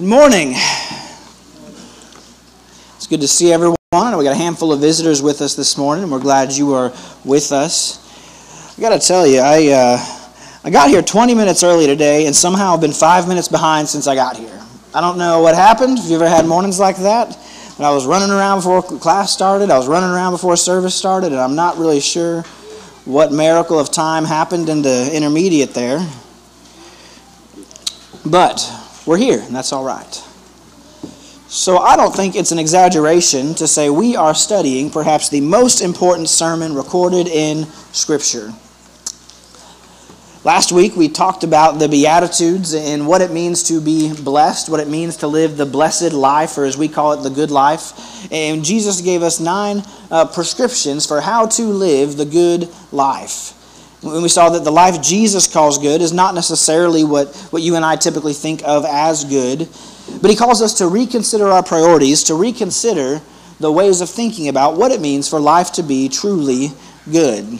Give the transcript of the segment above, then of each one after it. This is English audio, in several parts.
Good morning. It's good to see everyone. We got a handful of visitors with us this morning, and we're glad you are with us. I got to tell you, I uh, I got here 20 minutes early today, and somehow I've been five minutes behind since I got here. I don't know what happened. Have you ever had mornings like that? But I was running around before class started. I was running around before service started, and I'm not really sure what miracle of time happened in the intermediate there. But we're here, and that's all right. So I don't think it's an exaggeration to say we are studying perhaps the most important sermon recorded in Scripture. Last week we talked about the Beatitudes and what it means to be blessed, what it means to live the blessed life, or as we call it, the good life. And Jesus gave us nine uh, prescriptions for how to live the good life. When we saw that the life Jesus calls good is not necessarily what, what you and I typically think of as good, but he calls us to reconsider our priorities, to reconsider the ways of thinking about what it means for life to be truly good.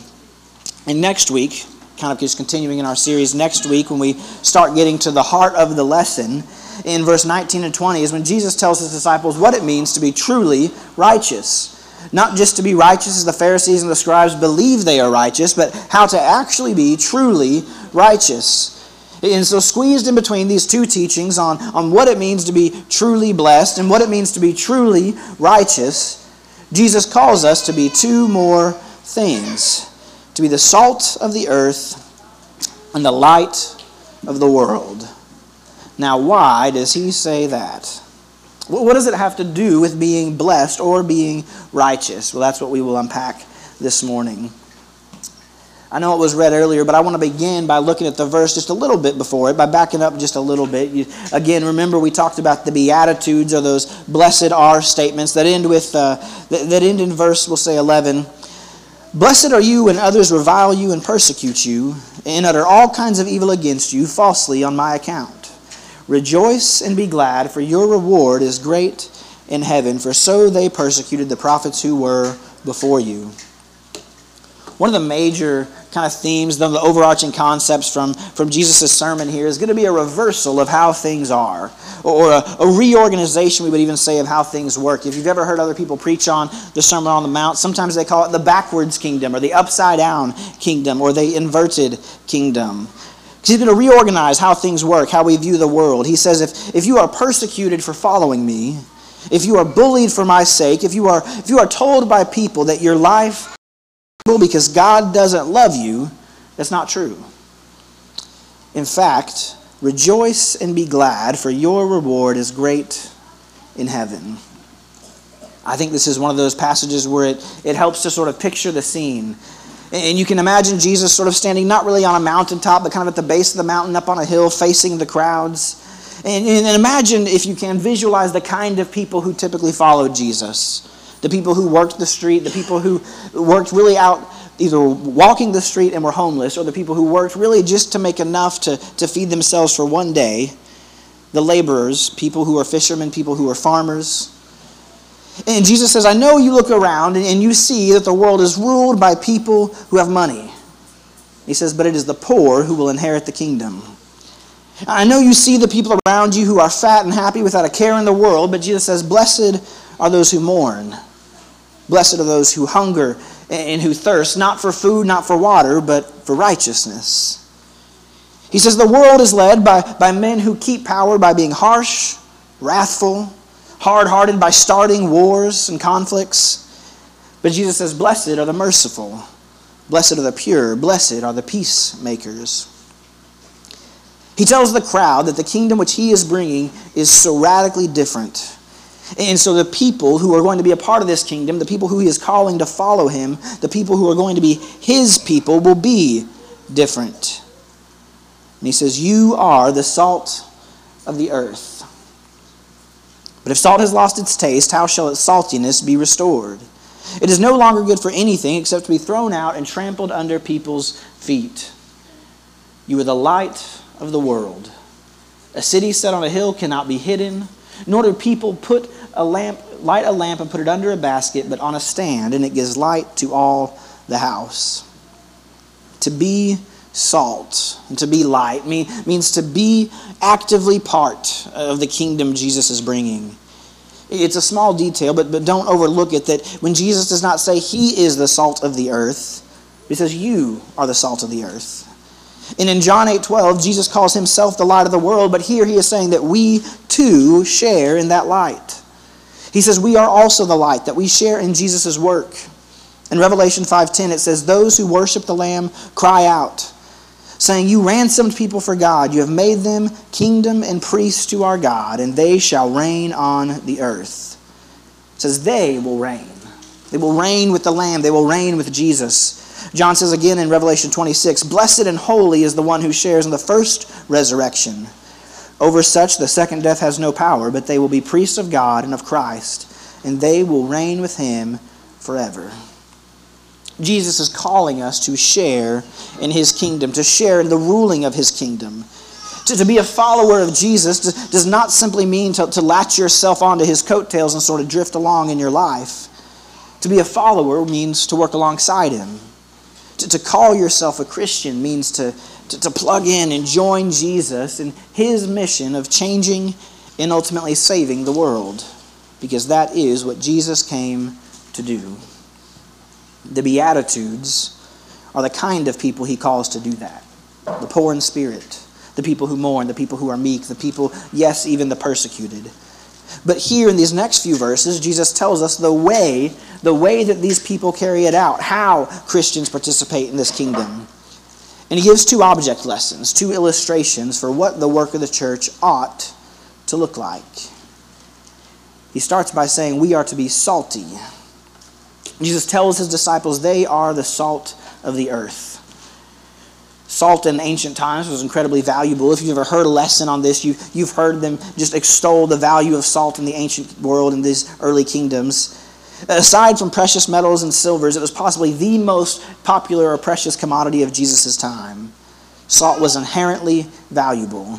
And next week, kind of just continuing in our series, next week when we start getting to the heart of the lesson, in verse 19 and 20, is when Jesus tells his disciples what it means to be truly righteous. Not just to be righteous as the Pharisees and the scribes believe they are righteous, but how to actually be truly righteous. And so, squeezed in between these two teachings on, on what it means to be truly blessed and what it means to be truly righteous, Jesus calls us to be two more things to be the salt of the earth and the light of the world. Now, why does he say that? What does it have to do with being blessed or being righteous? Well, that's what we will unpack this morning. I know it was read earlier, but I want to begin by looking at the verse just a little bit before it, by backing up just a little bit. You, again, remember we talked about the Beatitudes or those blessed are statements that end with, uh, that, that end in verse, we'll say 11. Blessed are you when others revile you and persecute you, and utter all kinds of evil against you falsely on my account. Rejoice and be glad, for your reward is great in heaven, for so they persecuted the prophets who were before you. One of the major kind of themes, the overarching concepts from, from Jesus' sermon here is going to be a reversal of how things are, or a, a, reorganization, we would even say, of how things work. If you've ever heard other people preach on the Sermon on the Mount, sometimes they call it the backwards kingdom, or the upside down kingdom, or the inverted kingdom. He's going to reorganize how things work, how we view the world. He says, if, if you are persecuted for following me, if you are bullied for my sake, if you are, if you are told by people that your life will because God doesn't love you, that's not true. In fact, rejoice and be glad, for your reward is great in heaven. I think this is one of those passages where it, it helps to sort of picture the scene. And you can imagine Jesus sort of standing not really on a mountaintop, but kind of at the base of the mountain, up on a hill, facing the crowds. And, and imagine, if you can, visualize the kind of people who typically followed Jesus. The people who worked the street, the people who worked really out, either walking the street and were homeless, or the people who worked really just to make enough to, to feed themselves for one day. The laborers, people who are fishermen, people who are farmers, and Jesus says, I know you look around and you see that the world is ruled by people who have money. He says, but it is the poor who will inherit the kingdom. I know you see the people around you who are fat and happy without a care in the world, but Jesus says, Blessed are those who mourn. Blessed are those who hunger and who thirst, not for food, not for water, but for righteousness. He says, The world is led by, by men who keep power by being harsh, wrathful, hard hearted by starting wars and conflicts. But Jesus says, Blessed are the merciful, blessed are the pure, blessed are the peacemakers. He tells the crowd that the kingdom which he is bringing is so radically different. And so the people who are going to be a part of this kingdom, the people who he is calling to follow him, the people who are going to be his people will be different. And he says, You are the salt of the earth. But if salt has lost its taste, how shall its saltiness be restored? It is no longer good for anything except to be thrown out and trampled under people's feet. You are the light of the world. A city set on a hill cannot be hidden, nor do people put a lamp, light a lamp and put it under a basket, but on a stand, and it gives light to all the house. To be salt and to be light mean, means to be actively part of the kingdom Jesus is bringing. It's a small detail, but, but don't overlook it that when Jesus does not say he is the salt of the earth, he says you are the salt of the earth. And in John 8 12, Jesus calls himself the light of the world, but here he is saying that we too share in that light. He says we are also the light, that we share in Jesus' work. In Revelation 5:10 it says those who worship the lamb cry out saying you ransomed people for God you have made them kingdom and priests to our God and they shall reign on the earth. It says they will reign. They will reign with the lamb, they will reign with Jesus. John says again in Revelation 26, blessed and holy is the one who shares in the first resurrection. Over such the second death has no power, but they will be priests of God and of Christ, and they will reign with him forever. Jesus is calling us to share in his kingdom, to share in the ruling of his kingdom. To, to be a follower of Jesus does, not simply mean to, to latch yourself onto his coattails and sort of drift along in your life. To be a follower means to work alongside him. To, to call yourself a Christian means to, to, to plug in and join Jesus in his mission of changing and ultimately saving the world. Because that is what Jesus came to do. The Beatitudes are the kind of people he calls to do that the poor in spirit, the people who mourn, the people who are meek, the people, yes, even the persecuted. But here in these next few verses, Jesus tells us the way, the way that these people carry it out, how Christians participate in this kingdom. And he gives two object lessons, two illustrations for what the work of the church ought to look like. He starts by saying, We are to be salty. Jesus tells his disciples they are the salt of the earth. Salt in ancient times was incredibly valuable. If you've ever heard a lesson on this, you, you've heard them just extol the value of salt in the ancient world in these early kingdoms. Aside from precious metals and silvers, it was possibly the most popular or precious commodity of Jesus' time. Salt was inherently valuable.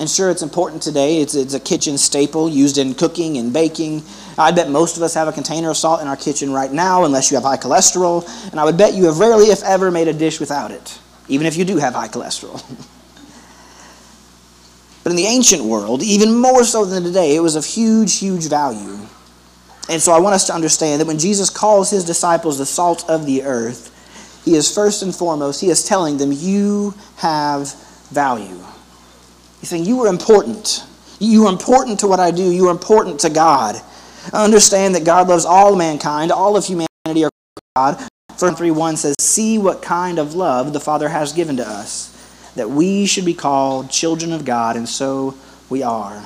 And sure, it's important today. It's, it's a kitchen staple used in cooking and baking. I bet most of us have a container of salt in our kitchen right now, unless you have high cholesterol. And I would bet you have rarely, if ever, made a dish without it, even if you do have high cholesterol. but in the ancient world, even more so than today, it was of huge, huge value. And so I want us to understand that when Jesus calls his disciples the salt of the earth, he is first and foremost, he is telling them, You have value. He's saying, You are important. You are important to what I do. You are important to God. Understand that God loves all mankind, all of humanity are God. 1 3 1 says, See what kind of love the Father has given to us, that we should be called children of God, and so we are.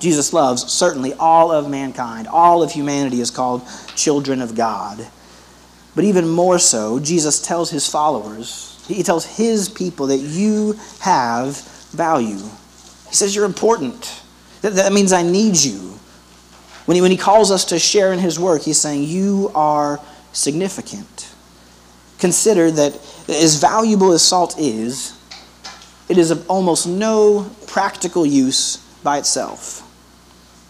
Jesus loves certainly all of mankind. All of humanity is called children of God. But even more so, Jesus tells his followers, he tells his people that you have value. He says you're important. That, that means I need you. When he, when he calls us to share in his work, he's saying, You are significant. Consider that as valuable as salt is, it is of almost no practical use by itself.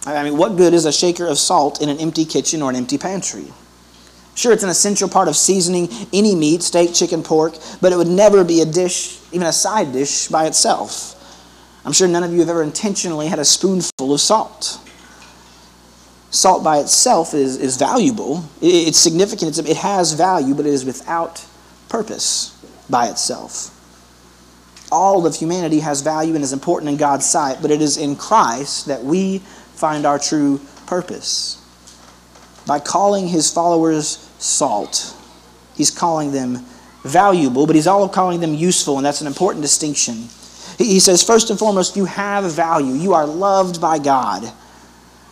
I mean, what good is a shaker of salt in an empty kitchen or an empty pantry? Sure, it's an essential part of seasoning any meat, steak, chicken, pork, but it would never be a dish, even a side dish, by itself. I'm sure none of you have ever intentionally had a spoonful of salt. Salt by itself is, is valuable. It's significant. It's, it has value, but it is without purpose by itself. All of humanity has value and is important in God's sight, but it is in Christ that we find our true purpose. By calling his followers salt, he's calling them valuable, but he's also calling them useful, and that's an important distinction. He says, first and foremost, you have value. You are loved by God.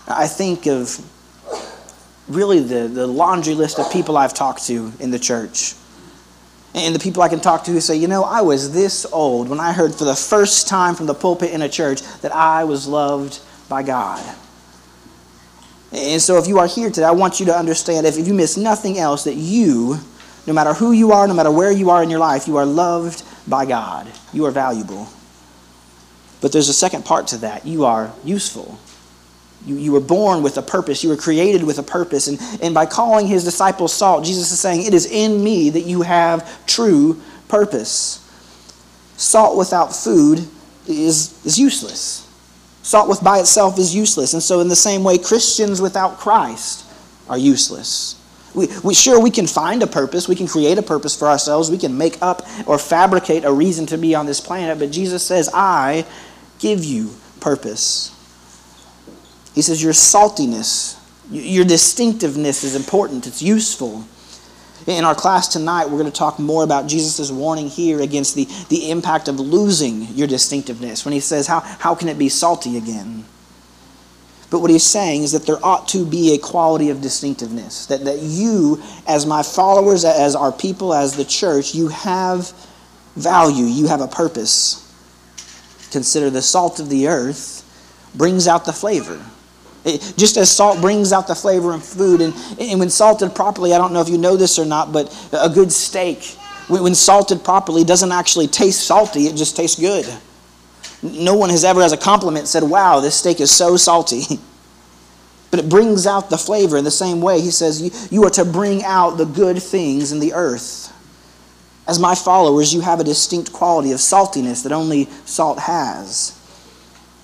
I think of really the, the laundry list of people I've talked to in the church. And the people I can talk to who say, you know, I was this old when I heard for the first time from the pulpit in a church that I was loved by God. And so if you are here today, I want you to understand, if you miss nothing else, that you, no matter who you are, no matter where you are in your life, you are loved by God. You are valuable. But there's a second part to that. You are useful. You, you were born with a purpose. You were created with a purpose. And, and by calling his disciples salt, Jesus is saying, It is in me that you have true purpose. Salt without food is, is useless. Salt with by itself is useless. And so, in the same way, Christians without Christ are useless. We, we sure we can find a purpose, we can create a purpose for ourselves, we can make up or fabricate a reason to be on this planet, but Jesus says, I give you purpose. He says, Your saltiness, your distinctiveness is important, it's useful. In our class tonight, we're going to talk more about Jesus' warning here against the, the impact of losing your distinctiveness when he says, how, how can it be salty again? But what he's saying is that there ought to be a quality of distinctiveness. That, that you, as my followers, as our people, as the church, you have value, you have a purpose. Consider the salt of the earth brings out the flavor. It, just as salt brings out the flavor in food, and, and when salted properly, I don't know if you know this or not, but a good steak, when, when salted properly, doesn't actually taste salty, it just tastes good. No one has ever, as a compliment, said, Wow, this steak is so salty. But it brings out the flavor in the same way. He says, you, you are to bring out the good things in the earth. As my followers, you have a distinct quality of saltiness that only salt has.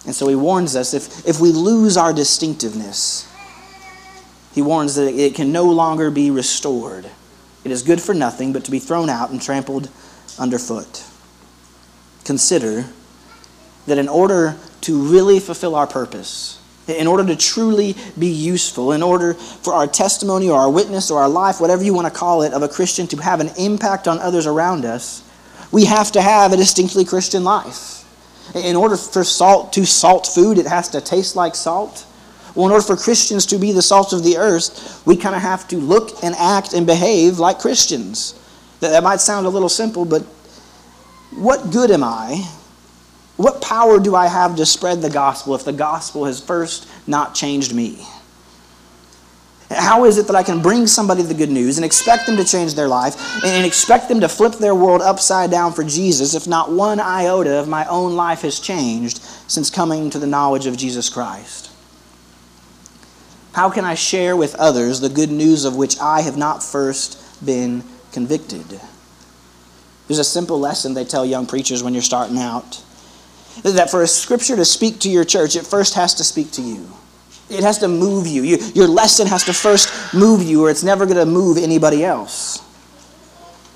And so he warns us if, if we lose our distinctiveness, he warns that it can no longer be restored. It is good for nothing but to be thrown out and trampled underfoot. Consider that in order to really fulfill our purpose, in order to truly be useful, in order for our testimony or our witness or our life, whatever you want to call it, of a Christian to have an impact on others around us, we have to have a distinctly Christian life. In order for salt to salt food, it has to taste like salt. Well, in order for Christians to be the salt of the earth, we kind of have to look and act and behave like Christians. That might sound a little simple, but what good am I? What power do I have to spread the gospel if the gospel has first not changed me? How is it that I can bring somebody the good news and expect them to change their life and expect them to flip their world upside down for Jesus if not one iota of my own life has changed since coming to the knowledge of Jesus Christ? How can I share with others the good news of which I have not first been convicted? There's a simple lesson they tell young preachers when you're starting out that for a scripture to speak to your church, it first has to speak to you. It has to move you. you your lesson has to first move you, or it's never going to move anybody else.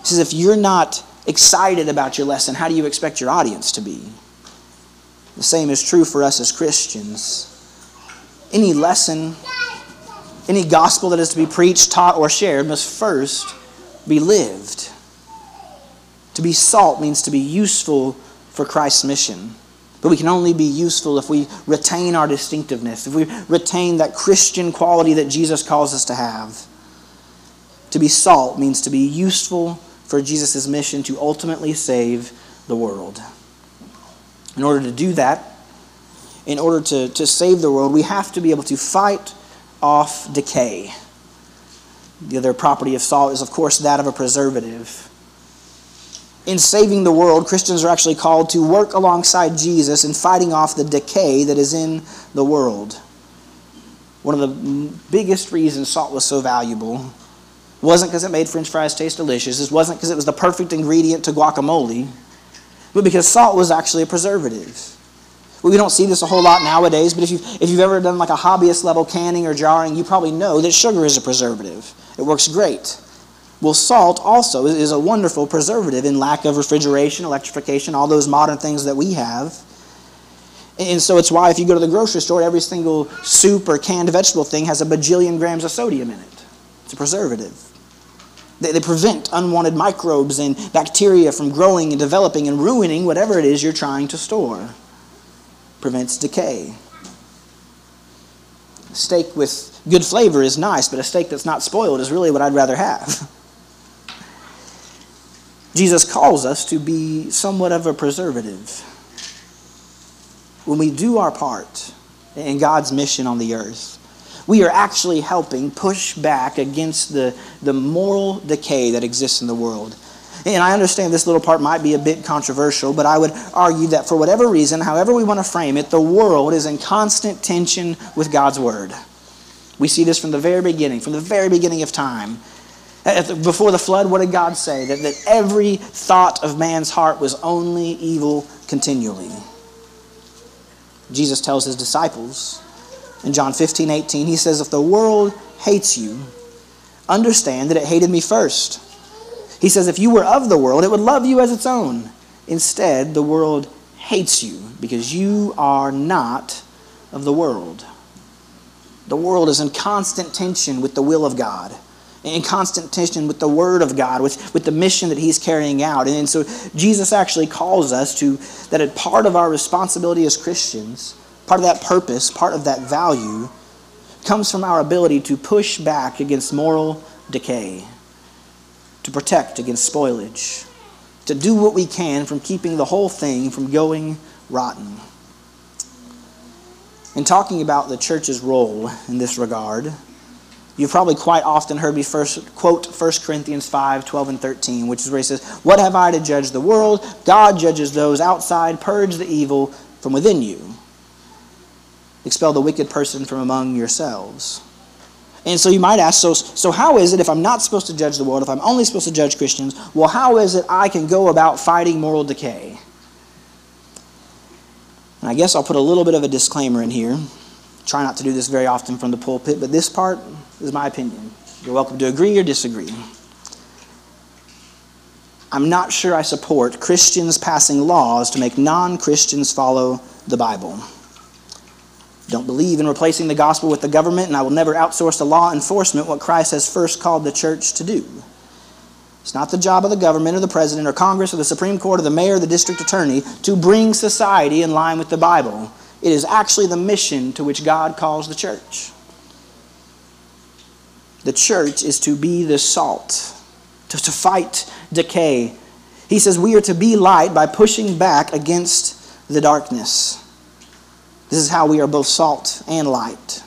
He says, if you're not excited about your lesson, how do you expect your audience to be? The same is true for us as Christians. Any lesson, any gospel that is to be preached, taught, or shared must first be lived. To be salt means to be useful for Christ's mission. But we can only be useful if we retain our distinctiveness, if we retain that Christian quality that Jesus calls us to have. To be salt means to be useful for Jesus' mission to ultimately save the world. In order to do that, in order to, to save the world, we have to be able to fight off decay. The other property of salt is, of course, that of a preservative in saving the world, Christians are actually called to work alongside Jesus in fighting off the decay that is in the world. One of the biggest reasons salt was so valuable wasn't because it made french fries taste delicious, it wasn't because it was the perfect ingredient to guacamole, but because salt was actually a preservative. We don't see this a whole lot nowadays, but if you've, if you've ever done like a hobbyist level canning or jarring, you probably know that sugar is a preservative. It works great. Well, salt also is a wonderful preservative in lack of refrigeration, electrification, all those modern things that we have. And so it's why if you go to the grocery store, every single soup or canned vegetable thing has a bajillion grams of sodium in it. It's a preservative. They, they prevent unwanted microbes and bacteria from growing and developing and ruining whatever it is you're trying to store. Prevents decay. steak with good flavor is nice, but a steak that's not spoiled is really what I'd rather have. Jesus calls us to be somewhat of a preservative. When we do our part in God's mission on the earth, we are actually helping push back against the, the moral decay that exists in the world. And I understand this little part might be a bit controversial, but I would argue that for whatever reason, however we want to frame it, the world is in constant tension with God's Word. We see this from the very beginning, from the very beginning of time Before the flood, what did God say? That, that every thought of man's heart was only evil continually. Jesus tells his disciples in John 15, 18, he says, If the world hates you, understand that it hated me first. He says, If you were of the world, it would love you as its own. Instead, the world hates you because you are not of the world. The world is in constant tension with the will of God, in constant tension with the Word of God, with, with the mission that He's carrying out. And so Jesus actually calls us to that a part of our responsibility as Christians, part of that purpose, part of that value, comes from our ability to push back against moral decay, to protect against spoilage, to do what we can from keeping the whole thing from going rotten. In talking about the church's role in this regard, you've probably quite often heard me first quote 1 Corinthians 5 12 and 13, which is where he says, What have I to judge the world? God judges those outside, purge the evil from within you. Expel the wicked person from among yourselves. And so you might ask, so, so how is it if I'm not supposed to judge the world, if I'm only supposed to judge Christians, well, how is it I can go about fighting moral decay? And I guess I'll put a little bit of a disclaimer in here. Try not to do this very often from the pulpit, but this part is my opinion. You're welcome to agree or disagree. I'm not sure I support Christians passing laws to make non Christians follow the Bible. Don't believe in replacing the gospel with the government, and I will never outsource to law enforcement what Christ has first called the church to do. It's not the job of the government or the president or Congress or the Supreme Court or the mayor or the district attorney to bring society in line with the Bible. It is actually the mission to which God calls the church. The church is to be the salt, to, to fight decay. He says we are to be light by pushing back against the darkness. This is how we are both salt and light.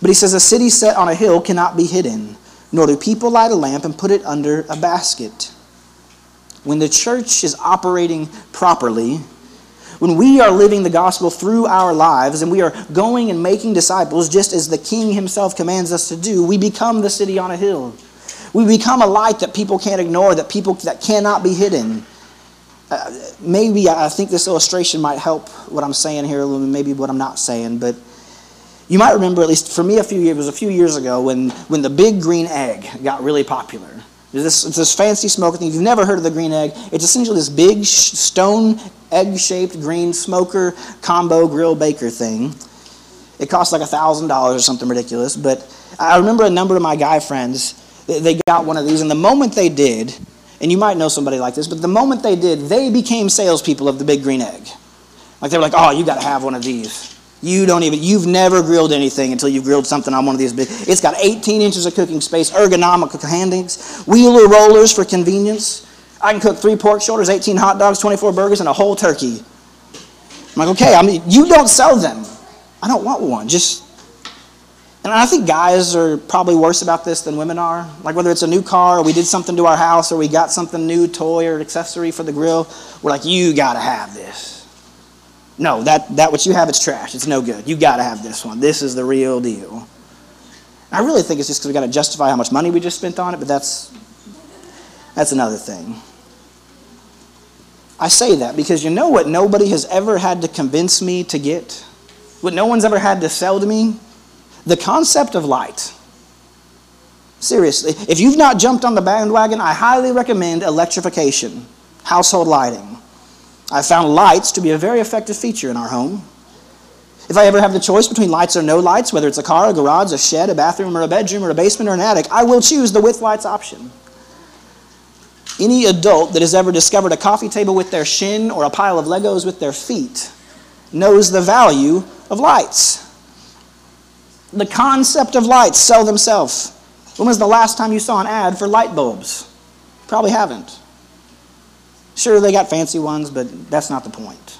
But he says a city set on a hill cannot be hidden nor do people light a lamp and put it under a basket. When the church is operating properly, when we are living the gospel through our lives and we are going and making disciples just as the king himself commands us to do, we become the city on a hill. We become a light that people can't ignore, that people that cannot be hidden. Uh, maybe I think this illustration might help what I'm saying here, a little, maybe what I'm not saying, but you might remember, at least for me, a few years, it was a few years ago when, when the big green egg got really popular. This, it's this fancy smoker thing. If you've never heard of the green egg, it's essentially this big stone egg-shaped green smoker combo grill baker thing. It costs like $1,000 or something ridiculous. But I remember a number of my guy friends, they got one of these, and the moment they did, and you might know somebody like this, but the moment they did, they became salespeople of the big green egg. Like they were like, oh, you got to have one of these. You don't even, you've never grilled anything until you've grilled something on one of these big. It's got 18 inches of cooking space, ergonomic handings, wheeler rollers for convenience. I can cook three pork shoulders, 18 hot dogs, 24 burgers, and a whole turkey. I'm like, okay, I mean, you don't sell them. I don't want one. Just, and I think guys are probably worse about this than women are. Like whether it's a new car, or we did something to our house, or we got something new, toy or accessory for the grill, we're like, you gotta have this. No, that, that what you have is trash. It's no good. You got to have this one. This is the real deal. I really think it's just because we got to justify how much money we just spent on it, but that's that's another thing. I say that because you know what nobody has ever had to convince me to get? What no one's ever had to sell to me? The concept of light. Seriously, if you've not jumped on the bandwagon, I highly recommend electrification, household lighting. I found lights to be a very effective feature in our home. If I ever have the choice between lights or no lights, whether it's a car, a garage, a shed, a bathroom, or a bedroom, or a basement, or an attic, I will choose the with lights option. Any adult that has ever discovered a coffee table with their shin or a pile of Legos with their feet knows the value of lights. The concept of lights sell themselves. When was the last time you saw an ad for light bulbs? Probably haven't. Sure, they got fancy ones, but that's not the point.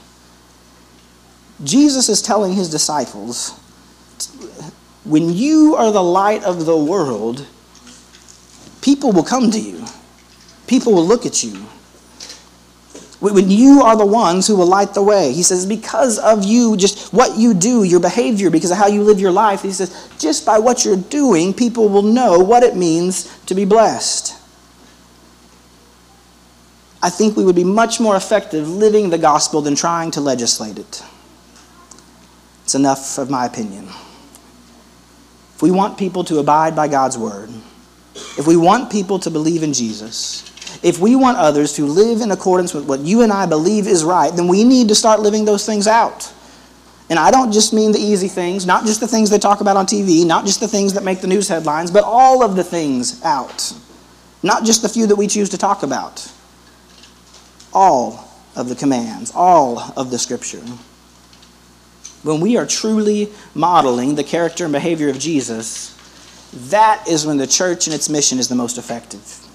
Jesus is telling his disciples when you are the light of the world, people will come to you, people will look at you. When you are the ones who will light the way. He says, because of you, just what you do, your behavior, because of how you live your life, he says, just by what you're doing, people will know what it means to be blessed. I think we would be much more effective living the gospel than trying to legislate it. It's enough of my opinion. If we want people to abide by God's word, if we want people to believe in Jesus, if we want others to live in accordance with what you and I believe is right, then we need to start living those things out. And I don't just mean the easy things, not just the things they talk about on TV, not just the things that make the news headlines, but all of the things out. Not just the few that we choose to talk about. All of the commands, all of the scripture. When we are truly modeling the character and behavior of Jesus, that is when the church and its mission is the most effective.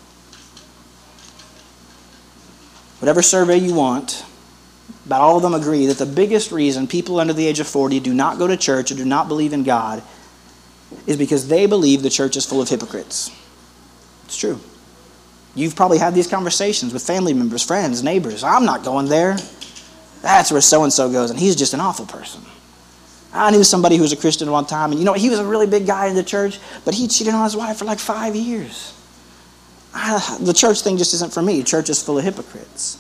Whatever survey you want, about all of them agree that the biggest reason people under the age of 40 do not go to church or do not believe in God is because they believe the church is full of hypocrites. It's true. You've probably had these conversations with family members, friends, neighbors. I'm not going there. That's where so and so goes, and he's just an awful person. I knew somebody who was a Christian one time, and you know, he was a really big guy in the church, but he cheated on his wife for like five years. the church thing just isn't for me. Church is full of hypocrites.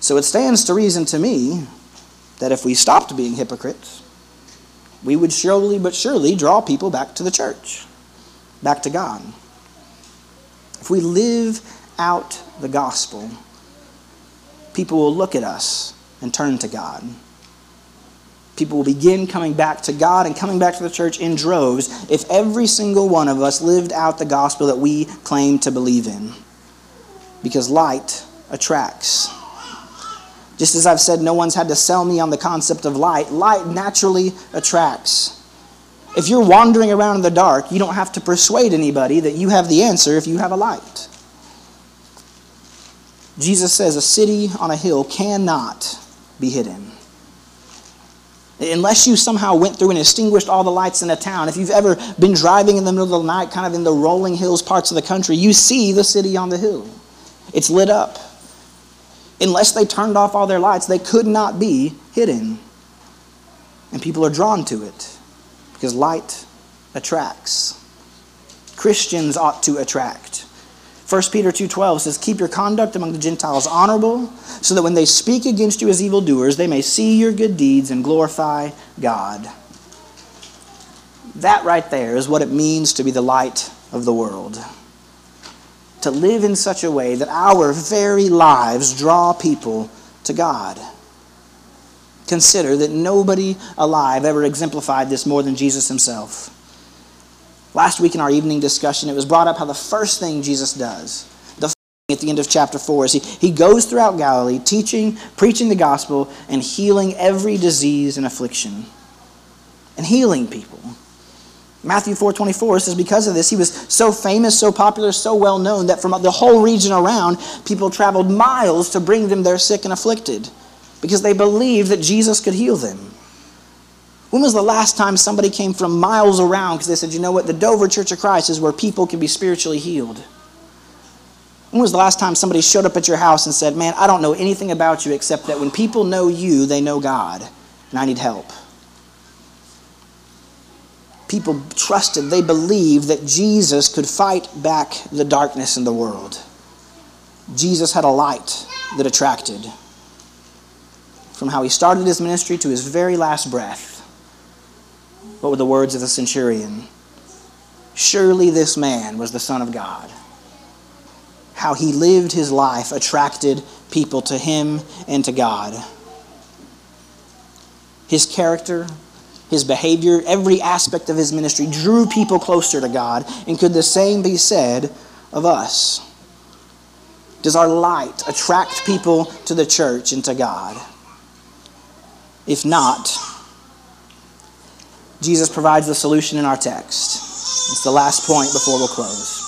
So it stands to reason to me that if we stopped being hypocrites, we would surely but surely draw people back to the church, back to God. If we live out the gospel, people will look at us and turn to God people will begin coming back to God and coming back to the church in droves if every single one of us lived out the gospel that we claim to believe in. Because light attracts. Just as I've said, no one's had to sell me on the concept of light, light naturally attracts. If you're wandering around in the dark, you don't have to persuade anybody that you have the answer if you have a light. Jesus says a city on a hill cannot be hidden. Unless you somehow went through and extinguished all the lights in a town, if you've ever been driving in the middle of the night, kind of in the rolling hills parts of the country, you see the city on the hill. It's lit up. Unless they turned off all their lights, they could not be hidden. And people are drawn to it because light attracts. Christians ought to attract. 1 Peter 2:12 says, "Keep your conduct among the Gentiles honorable, so that when they speak against you as evildoers, they may see your good deeds and glorify God." That right there is what it means to be the light of the world. To live in such a way that our very lives draw people to God. Consider that nobody alive ever exemplified this more than Jesus himself. Last week in our evening discussion, it was brought up how the first thing Jesus does, the at the end of chapter 4, is he, he goes throughout Galilee teaching, preaching the gospel, and healing every disease and affliction. And healing people. Matthew 4:24 says because of this he was so famous, so popular, so well known that from the whole region around people traveled miles to bring them their sick and afflicted because they believed that Jesus could heal them. When was the last time somebody came from miles around because they said, you know what, the Dover Church of Christ is where people can be spiritually healed? When was the last time somebody showed up at your house and said, man, I don't know anything about you except that when people know you, they know God, and I need help? People trusted, they believed that Jesus could fight back the darkness in the world. Jesus had a light that attracted. From how he started his ministry to his very last breath, what were the words of the centurion? Surely this man was the Son of God. How he lived his life attracted people to him and to God. His character, his behavior, every aspect of his ministry drew people closer to God. And could the same be said of us? Does our light attract people to the church and to God? If not, Jesus provides the solution in our text. It's the last point before we'll close.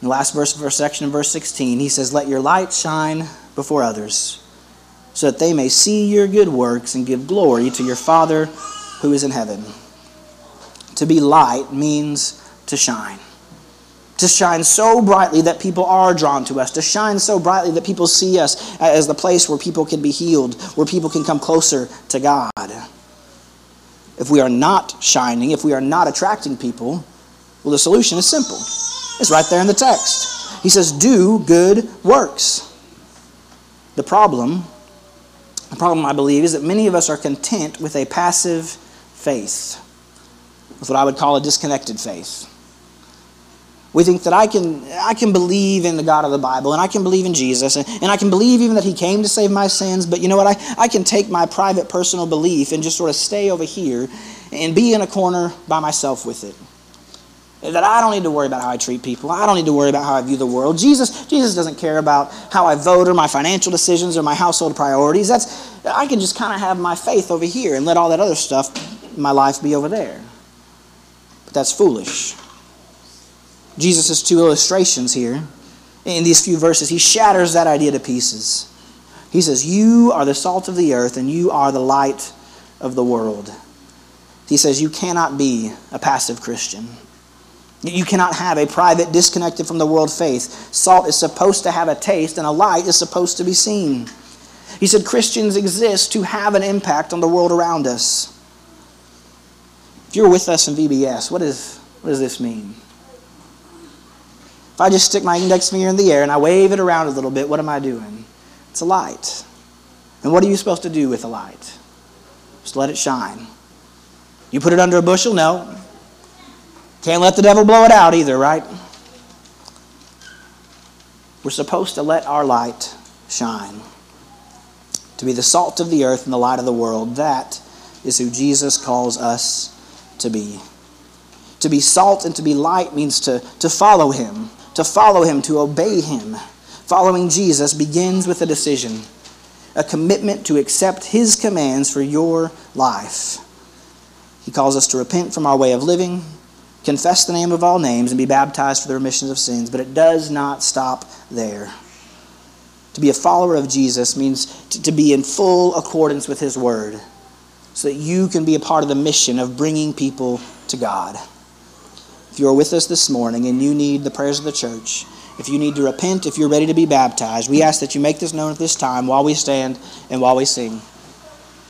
In the last verse, verse section verse 16, he says, Let your light shine before others, so that they may see your good works and give glory to your Father who is in heaven. To be light means to shine. to shine so brightly that people are drawn to us, to shine so brightly that people see us as the place where people can be healed, where people can come closer to God. If we are not shining, if we are not attracting people, well, the solution is simple. It's right there in the text. He says, Do good works. The problem, the problem, I believe, is that many of us are content with a passive faith, with what I would call a disconnected faith. We think that I can, I can believe in the God of the Bible and I can believe in Jesus and, and I can believe even that He came to save my sins, but you know what? I, I can take my private personal belief and just sort of stay over here and be in a corner by myself with it. That I don't need to worry about how I treat people. I don't need to worry about how I view the world. Jesus, Jesus doesn't care about how I vote or my financial decisions or my household priorities. That's I can just kind of have my faith over here and let all that other stuff my life be over there. But that's foolish. Jesus' two illustrations here, in these few verses, he shatters that idea to pieces. He says, You are the salt of the earth and you are the light of the world. He says, You cannot be a passive Christian. You cannot have a private, disconnected from the world faith. Salt is supposed to have a taste, and a light is supposed to be seen. He said Christians exist to have an impact on the world around us. If you're with us in VBS, what, is, what does this mean? If I just stick my index finger in the air and I wave it around a little bit, what am I doing? It's a light. And what are you supposed to do with a light? Just let it shine. You put it under a bushel? No. Can't let the devil blow it out either, right? We're supposed to let our light shine. To be the salt of the earth and the light of the world. That is who Jesus calls us to be. To be salt and to be light means to, to follow him, to follow him, to obey him. Following Jesus begins with a decision, a commitment to accept his commands for your life. He calls us to repent from our way of living, confess the name of all names, and be baptized for the remission of sins, but it does not stop there. To be a follower of Jesus means to, be in full accordance with his word so that you can be a part of the mission of bringing people to God. If you are with us this morning and you need the prayers of the church, if you need to repent, if you're ready to be baptized, we ask that you make this known at this time while we stand and while we sing.